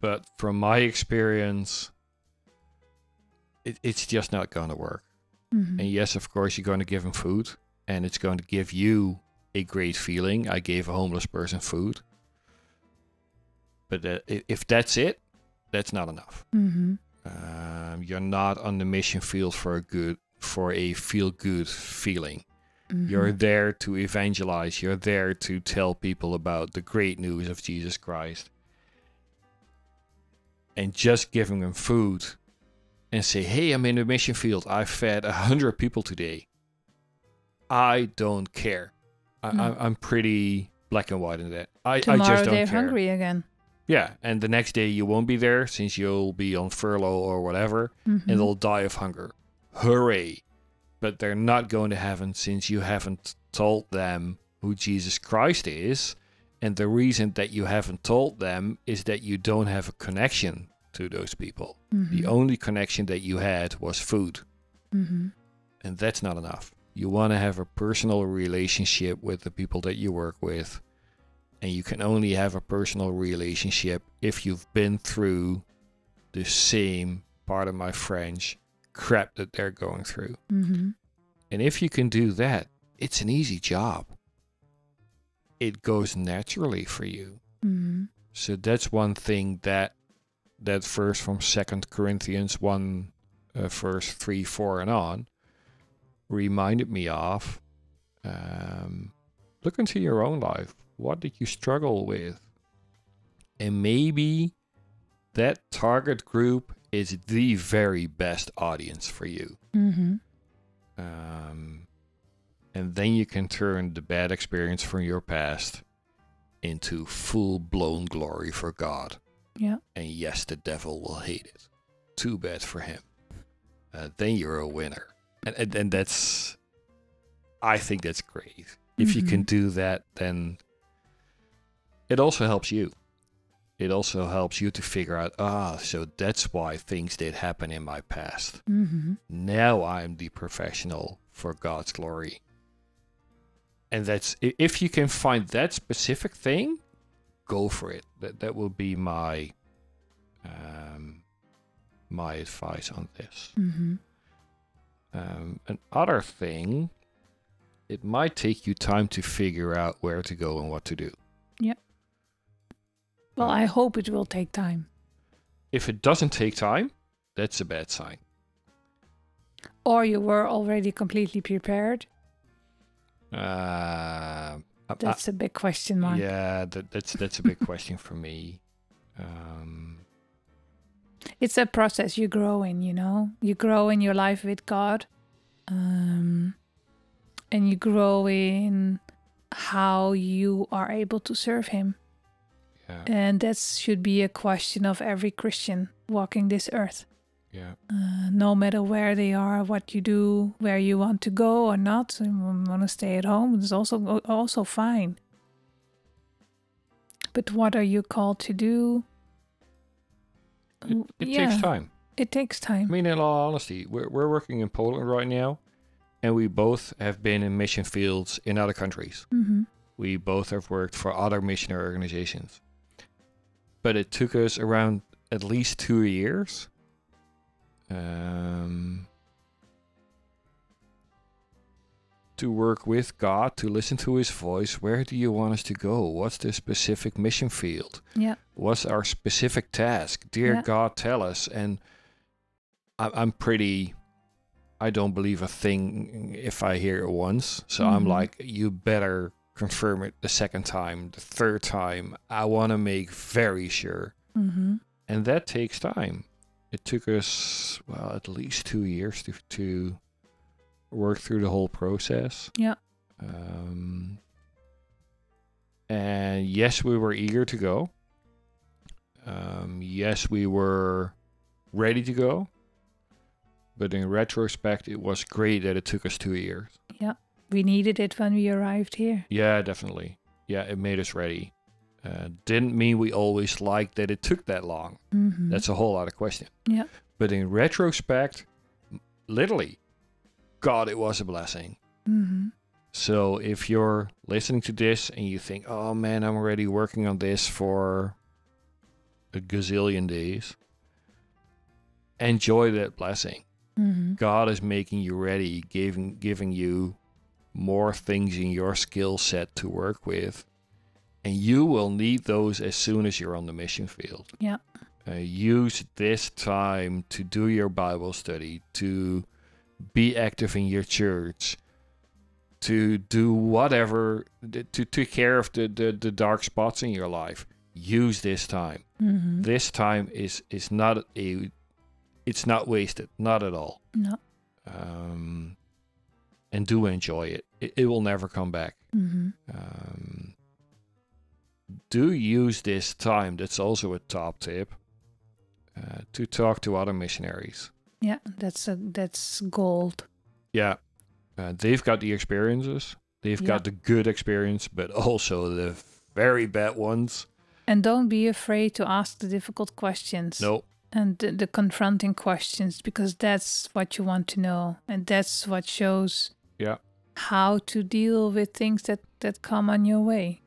but from my experience, it, it's just not going to work. Mm-hmm. And yes, of course, you're going to give them food, and it's going to give you a great feeling. I gave a homeless person food. But uh, if that's it, that's not enough. Mm-hmm. Um, you're not on the mission field for a good for a feel good feeling. Mm-hmm. You're there to evangelize. You're there to tell people about the great news of Jesus Christ. And just giving them food and say, hey, I'm in the mission field. I fed a hundred people today. I don't care. I, No. I, I'm pretty black and white in that. I, I Tomorrow just don't they're care. hungry again. Yeah, and the next day you won't be there since you'll be on furlough or whatever Mm-hmm. and they'll die of hunger. Hooray! But they're not going to heaven since you haven't told them who Jesus Christ is. And the reason that you haven't told them is that you don't have a connection to those people. Mm-hmm. The only connection that you had was food. Mm-hmm. And that's not enough. You want to have a personal relationship with the people that you work with. And you can only have a personal relationship if you've been through the same, part of my French, crap that they're going through. Mm-hmm. And if you can do that, it's an easy job. It goes naturally for you. Mm-hmm. So that's one thing that that verse from Second Corinthians one, uh, verse three, four, and on, reminded me of. Um, look into your own life. What did you struggle with? And maybe that target group is the very best audience for you. Mm-hmm. Um, and then you can turn the bad experience from your past into full blown glory for God. Yeah. And yes, the devil will hate it. Too bad for him. Uh, then you're a winner. And, and, and that's, I think that's great. If you can do that, then it also helps you. It also helps you to figure out, ah, so that's why things did happen in my past. Mm-hmm. Now I'm the professional for God's glory. And that's if you can find that specific thing, go for it. That that will be my um, my advice on this. Mm-hmm. Um, another thing, it might take you time to figure out where to go and what to do. Well, I hope it will take time. If it doesn't take time, that's a bad sign. Or you were already completely prepared. Uh, I- I- That's a big question mark. yeah, that, that's that's a big question for me. Um, It's a process you grow in, you know? You grow in your life with God. Um, and you grow in how you are able to serve Him. Yeah, And that should be a question of every Christian walking this earth. yeah, Uh, no matter where they are, what you do, where you want to go or not, want to stay at home, it's also also fine. But what are you called to do? it, it yeah, takes time. It takes time. I mean, in all honesty, we're we're working in Poland right now, and we both have been in mission fields in other countries. hmm We both have worked for other missionary organizations, but it took us around at least two years. Um, to work with God, to listen to His voice. Where do you want us to go? What's the specific mission field? Yeah. What's our specific task? Dear Yeah. God, tell us. And I- I'm pretty. I don't believe a thing if I hear it once. So I'm Mhm. like, you better confirm it the second time, the third time. I want to make very sure. hmm And that takes time. It took us, well, at least two years to, to work through the whole process. Yeah. Um, and yes, we were eager to go. Um, yes, we were ready to go. But in retrospect, it was great that it took us two years. We needed it when we arrived here. Yeah, definitely. Yeah, it made us ready. Uh, didn't mean we always liked that it took that long. hmm That's a whole other question. Yeah. But in retrospect, literally, God, it was a blessing. hmm So if you're listening to this and you think, oh man, I'm already working on this for a gazillion days, enjoy that blessing. hmm God is making you ready, giving giving you more things in your skill set to work with. And you will need those as soon as you're on the mission field. Yeah. Uh, use this time to do your Bible study, to be active in your church, to do whatever, to take care of the, the, the dark spots in your life. Use this time. hmm This time is is not a, it's not wasted, not at all No. um, and do enjoy it. it. It will never come back. hmm Um, do use this time. That's also a top tip uh, to talk to other missionaries. Yeah, that's a that's gold. Yeah, uh, they've got the experiences. They've Yeah. got the good experience, but also the very bad ones. And don't be afraid to ask the difficult questions. No, and the, the confronting questions because that's what you want to know and that's what shows Yeah. how to deal with things that that come on your way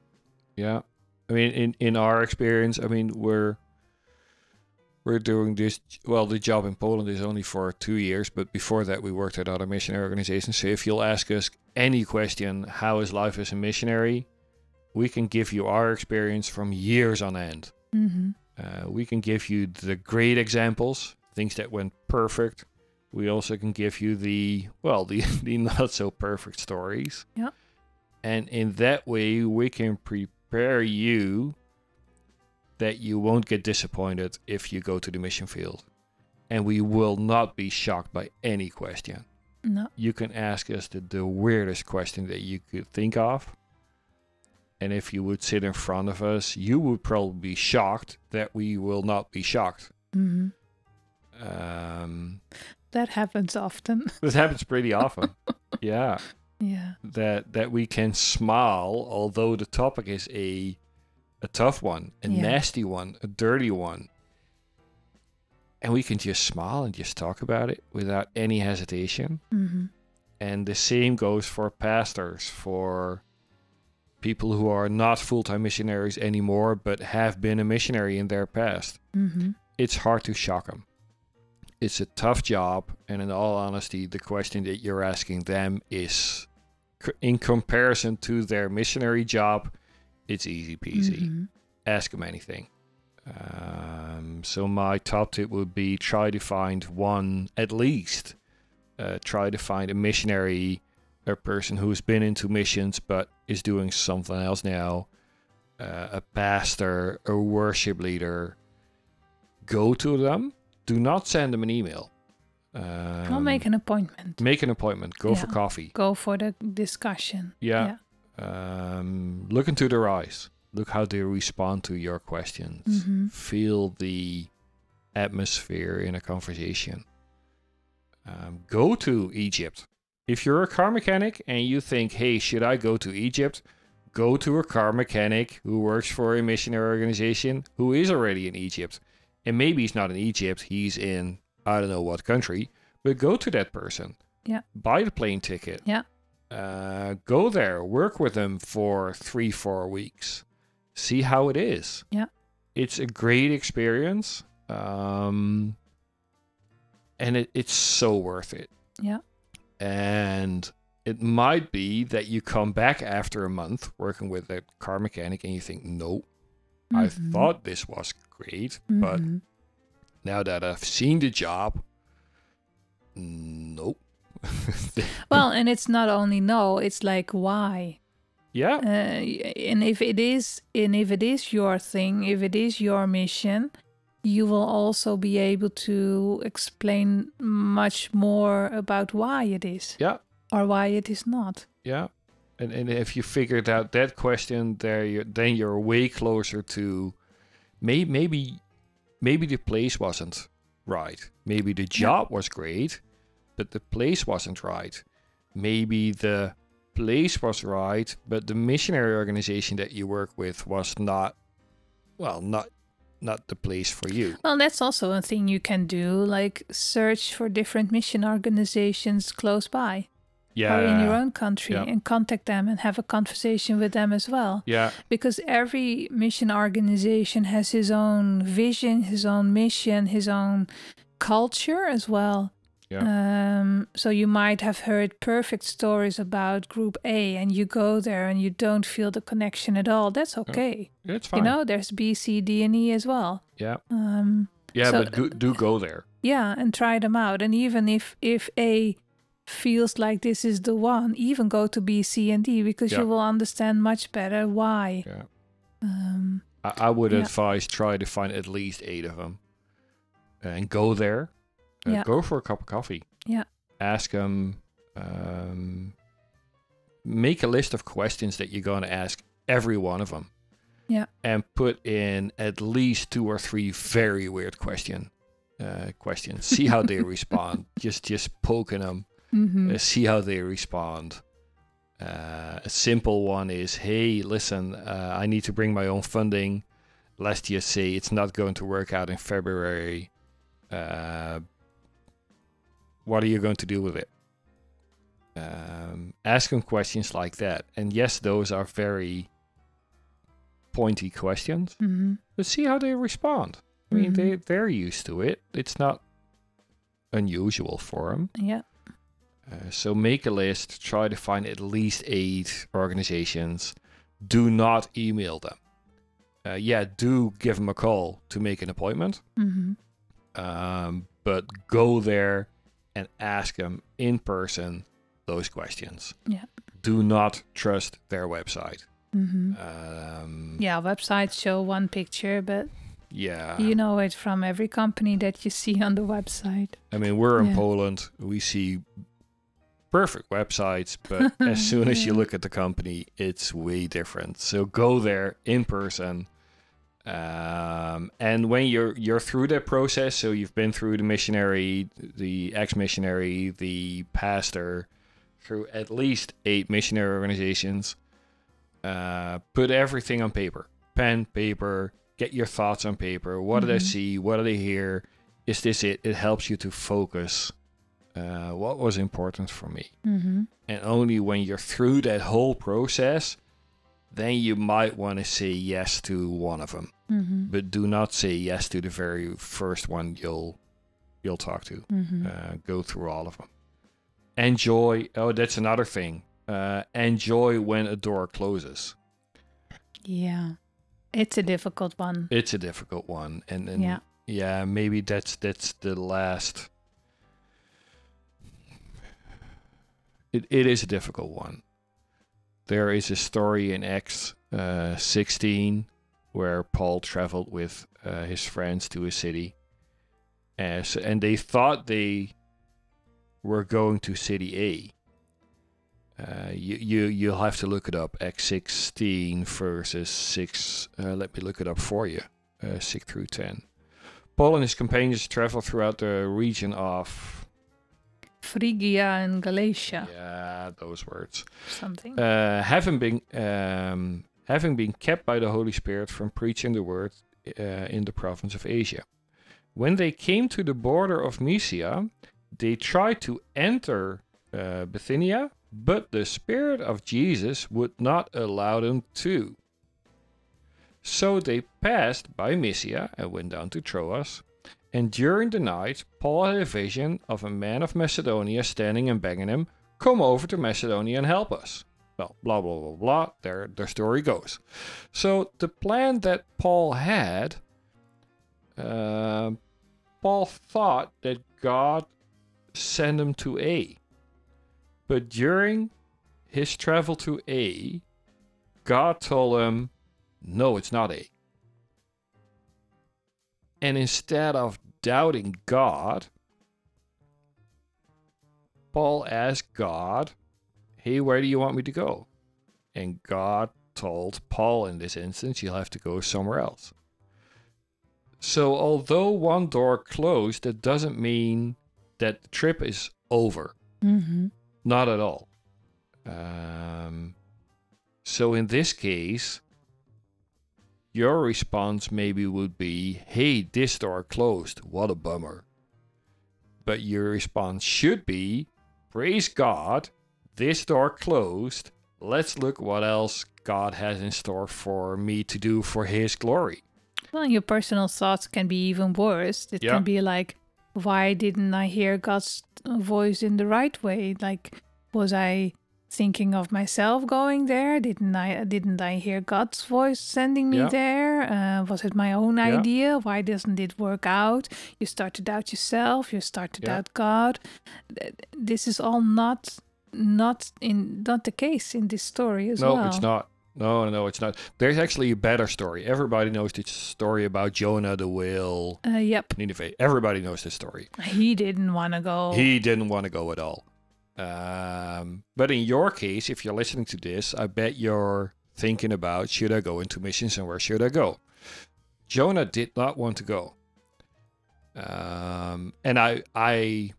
Yeah. I mean in in our experience, I mean we're we're doing this well the job in Poland is only for 2 years, but before that we worked at other missionary organizations. So if you'll ask us any question, how is life as a missionary? We can give you our experience from years on end. mm-hmm. Uh, we can give you the great examples, things that went perfect. We also can give you the well, the the not so perfect stories. Yeah. And in that way, we can prepare you that you won't get disappointed if you go to the mission field. And we will not be shocked by any question. No. You can ask us the, the weirdest question that you could think of. And if you would sit in front of us, you would probably be shocked that we will not be shocked. hmm Um, That happens often. this happens pretty often. yeah. yeah. that that we can smile although the topic is a a tough one a Yeah. nasty one a dirty one and we can just smile and just talk about it without any hesitation hmm and the same goes for pastors for people who are not full-time missionaries anymore but have been a missionary in their past hmm it's hard to shock them. It's a tough job, and in all honesty, the question that you're asking them is, in comparison to their missionary job, it's easy peasy. hmm Ask them anything. Um, so my top tip would be try to find one at least. Uh, try to find a missionary, a person who's been into missions but is doing something else now. Uh, a pastor, a worship leader. Go to them. Do not send them an email. Um, I'll make an appointment. make an appointment. Go for coffee. Go for the discussion. Yeah. Um, look into their eyes. Look how they respond to your questions. hmm Feel the atmosphere in a conversation. Um, go to Egypt. If you're a car mechanic and you think, hey, should I go to Egypt? Go to a car mechanic who works for a missionary organization who is already in Egypt. And maybe he's not in Egypt, he's in I don't know what country, but go to that person. Yeah. Buy the plane ticket. Yeah. Uh, go there, work with them for three, four weeks. See how it is. Yeah. It's a great experience. Um, and it, it's so worth it. Yeah. And it might be that you come back after a month working with a car mechanic and you think, nope, I thought this was great, but Mhm. now that I've seen the job, nope. well, and it's not only no, it's like why. yeah, Uh, and if it is, and if it is your thing, if it is your mission, you will also be able to explain much more about why it is yeah, or why it is not. yeah. And and if you figured out that question, there, you then you're way closer to, may, maybe, maybe the place wasn't right. Maybe the job was great, but the place wasn't right. Maybe the place was right, but the missionary organization that you work with was not, well, not not the place for you. Well, that's also a thing you can do, like search for different mission organizations close by Yeah, or in your own country Yeah. and contact them and have a conversation with them as well. yeah, because every mission organization has his own vision, his own mission, his own culture as well. Um, so you might have heard perfect stories about Group A, and you go there and you don't feel the connection at all. That's okay. it's fine. You know, there's B, C, D, and E as well. yeah, Um, yeah, So- but go, do go there. yeah, and try them out. And even if if A feels like this is the one, even go to B, C, and D because Yeah. you will understand much better why. Yeah. Um, I, I would Yeah. advise try to find at least eight of them, and go there. Uh, Yeah. Go for a cup of coffee. Yeah. Ask them. Um, make a list of questions that you're going to ask every one of them. Yeah. And put in at least two or three very weird question uh, questions. See how they respond. Just just poking them. Mhm. uh, see how they respond. Uh, a simple one is, hey, listen, uh, I need to bring my own funding. Let's just say it's not going to work out in February. Uh, what are you going to do with it? Um, ask them questions like that. And yes, those are very pointy questions, Mhm. but see how they respond. I mean, Mhm. they, they're used to it. It's not unusual for them. Yeah. Uh, so make a list, try to find at least eight organizations. Do not email them. Uh, yeah, do give them a call to make an appointment, hmm um, but go there and ask them in person those questions. Yeah. Do not trust their website. hmm Um, Yeah, websites show one picture, but yeah. you know it from every company that you see on the website. I mean, we're in Yeah. Poland. We see perfect websites, but as soon as you look at the company, it's way different. So go there in person. Um, and when you're you're through that process, so you've been through the missionary, the ex-missionary, the pastor, through at least eight missionary organizations. Uh, put everything on paper, pen, paper. Get your thoughts on paper. What did I see? What did I hear? Is this it? It helps you to focus. Uh, what was important for me? hmm And only when you're through that whole process, then you might want to say yes to one of them. hmm But do not say yes to the very first one you'll you'll talk to. hmm Uh, go through all of them. Enjoy. Oh, that's another thing. Uh, enjoy when a door closes. yeah, it's a difficult one. It's a difficult one, and, and Yeah. yeah, maybe that's that's the last. It it is a difficult one. There is a story in Acts uh, 16 where Paul traveled with uh, his friends to a city, as and they thought they were going to city A. Uh, you you you'll have to look it up. Acts 16 verses 6. Uh, let me look it up for you. Uh, 6 through 10. Paul and his companions traveled throughout the region of Phrygia and Galatia, yeah those words. something. Uh, having been um, having been kept by the Holy Spirit from preaching the word uh, in the province of Asia. When they came to the border of Mysia, they tried to enter uh, Bithynia, but the Spirit of Jesus would not allow them to. So they passed by Mysia and went down to Troas. And during the night, Paul had a vision of a man of Macedonia standing and begging him, Come over to Macedonia and help us. Well, blah, blah, blah, blah. There, the story goes. So the plan that Paul had, uh, Paul thought that God sent him to A. But during his travel to A, God told him, No, it's not A. And instead of doubting God, Paul asked God, Hey, where do you want me to go? And God told Paul in this instance, You'll have to go somewhere else. So, although one door closed, that doesn't mean that the trip is over. hmm Not at all. Um, so, in this case, your response maybe would be, Hey, this door closed. What a bummer. But your response should be, Praise God, this door closed. Let's look what else God has in store for me to do for His glory. Well, your personal thoughts can be even worse. It Yeah. can be like, why didn't I hear God's voice in the right way? Like, was I thinking of myself going there? Didn't I? Didn't I hear God's voice sending me Yeah. there? Uh, was it my own Yeah. idea? Why doesn't it work out? You start to doubt yourself. You start to Yeah. doubt God. This is all not not in not the case in this story as no, well. No it's not. No, no, it's not. There's actually a better story. Everybody knows this story about Jonah the whale, Uh, yep, Nineveh. Everybody knows this story. he didn't want to go. He didn't want to go at all. Um, but in your case, if you're listening to this, I bet you're thinking about should I go into missions and where should I go? Jonah did not want to go. Um, and I, I,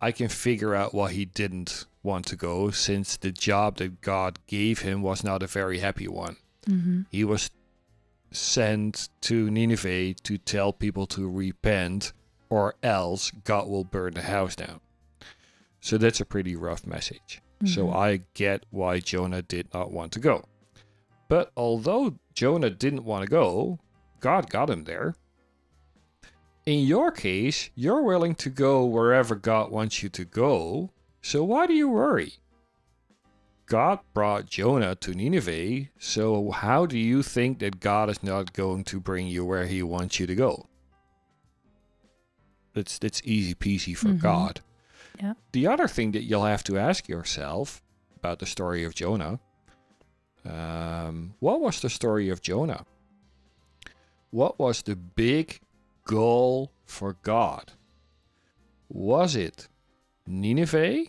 I can figure out why he didn't want to go, since the job that God gave him was not a very happy one. Mhm. He was sent to Nineveh to tell people to repent, or else God will burn the house down. So that's a pretty rough message. So Mhm. I get why Jonah did not want to go. But although Jonah didn't want to go, God got him there. In your case, you're willing to go wherever God wants you to go, so why do you worry? God brought Jonah to Nineveh, so how do you think that God is not going to bring you where he wants you to go? That's that's easy peasy for Mhm. God. Yeah. The other thing that you'll have to ask yourself about the story of Jonah, Um, what was the story of Jonah? What was the big goal for God? Was it Nineveh?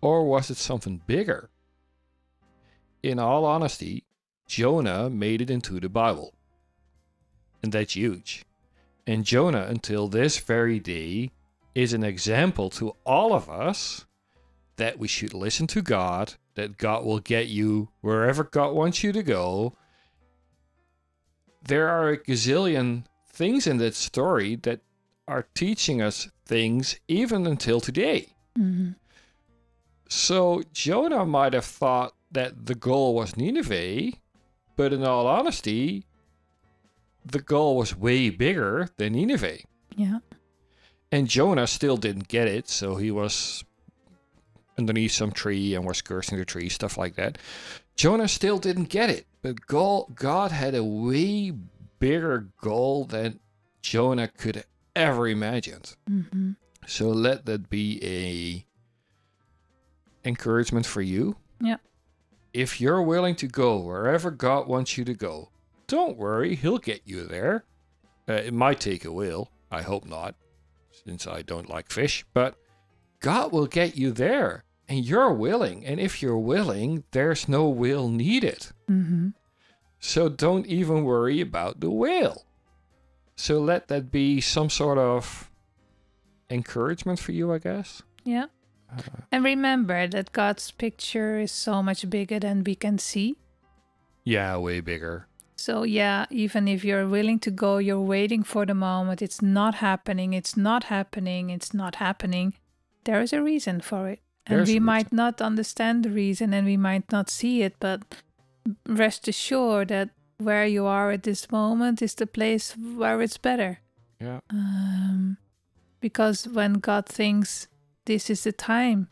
Or was it something bigger? In all honesty, Jonah made it into the Bible. And that's huge. And Jonah, until this very day, is an example to all of us that we should listen to God, that God will get you wherever God wants you to go. There are a gazillion things in that story that are teaching us things even until today. hmm So Jonah might have thought that the goal was Nineveh, but in all honesty, the goal was way bigger than Nineveh. Yeah. And Jonah still didn't get it, so he was underneath some tree and was cursing the tree, stuff like that. Jonah still didn't get it, but goal, God had a way bigger goal than Jonah could ever imagined. hmm So let that be a encouragement for you. Yeah. If you're willing to go wherever God wants you to go, don't worry, He'll get you there. Uh, it might take a while. I hope not, since I don't like fish. But God will get you there, and you're willing. And if you're willing, there's no will needed. hmm So don't even worry about the will. So let that be some sort of encouragement for you, I guess. Yeah. And remember that God's picture is so much bigger than we can see. Yeah, way bigger. So, yeah, even if you're willing to go, you're waiting for the moment, it's not happening, it's not happening, it's not happening. There is a reason for it. And There's we might not understand the reason and we might not see it, but rest assured that where you are at this moment is the place where it's better. Yeah. Um, because when God thinks this is the time,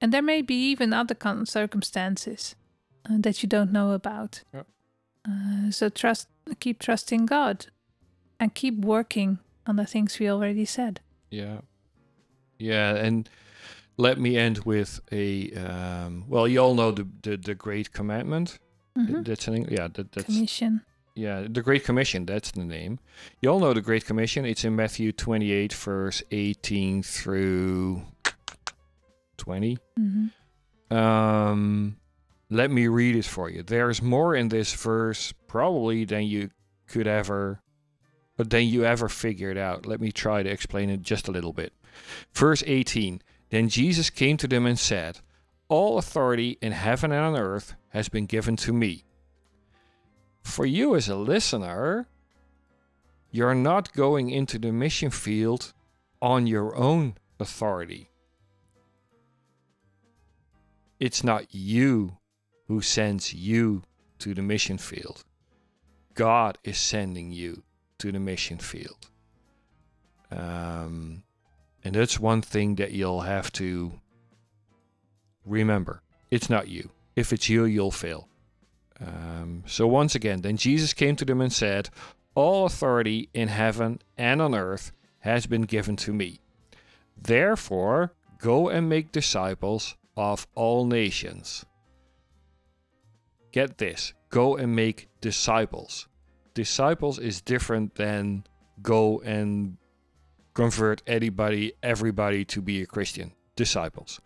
and there may be even other circumstances uh, that you don't know about. Yeah. Uh, so trust, keep trusting God, and keep working on the things we already said. Yeah. Yeah, and let me end with a um, well, you all know the the, the Great Commandment. Mhm. That's an yeah, that, that's Commission. yeah, the Great Commission. That's the name. You all know the Great Commission. It's in Matthew twenty eight, verse eighteen through twenty. hmm Um, let me read it for you. There's more in this verse probably than you could ever, uh, than you ever figured out. Let me try to explain it just a little bit. Verse 18. Then Jesus came to them and said, All authority in heaven and on earth has been given to me. For you as a listener, you're not going into the mission field on your own authority. It's not you who sends you to the mission field. God is sending you to the mission field. Um, and that's one thing that you'll have to remember. It's not you. If it's you, you'll fail. Um, so, once again, then Jesus came to them and said, All authority in heaven and on earth has been given to me. Therefore, go and make disciples of all nations. Get this go and make disciples. Disciples is different than go and convert anybody, everybody to be a Christian. Disciples.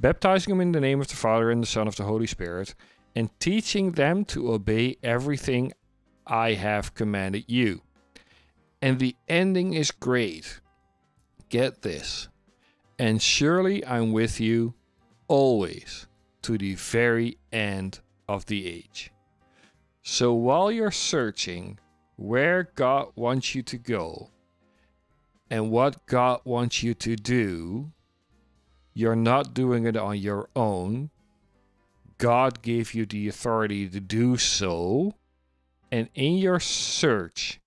Baptizing them in the name of the Father and the Son of the Holy Spirit, and teaching them to obey everything I have commanded you. And the ending is great. Get this. And surely I'm with you always to the very end of the age. So while you're searching where God wants you to go and what God wants you to do, you're not doing it on your own. God gave you the authority to do so. And in your search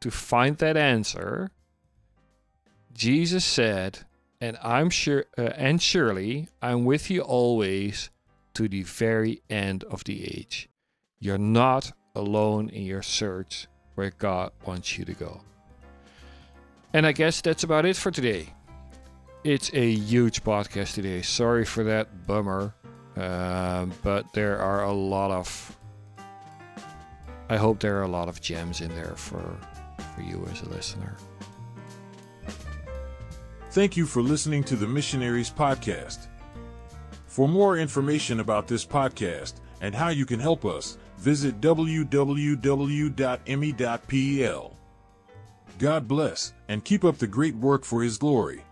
to find that answer, Jesus said, and I'm sure uh, and surely I'm with you always to the very end of the age. You're not alone in your search where God wants you to go. And I guess that's about it for today. It's a huge podcast today. Sorry for that bummer. Um, but there are a lot of. I hope there are a lot of gems in there for for you as a listener. Thank you for listening to the Missionaries Podcast. For more information about this podcast and how you can help us, visit www.emmy.pl. God bless and keep up the great work for His glory.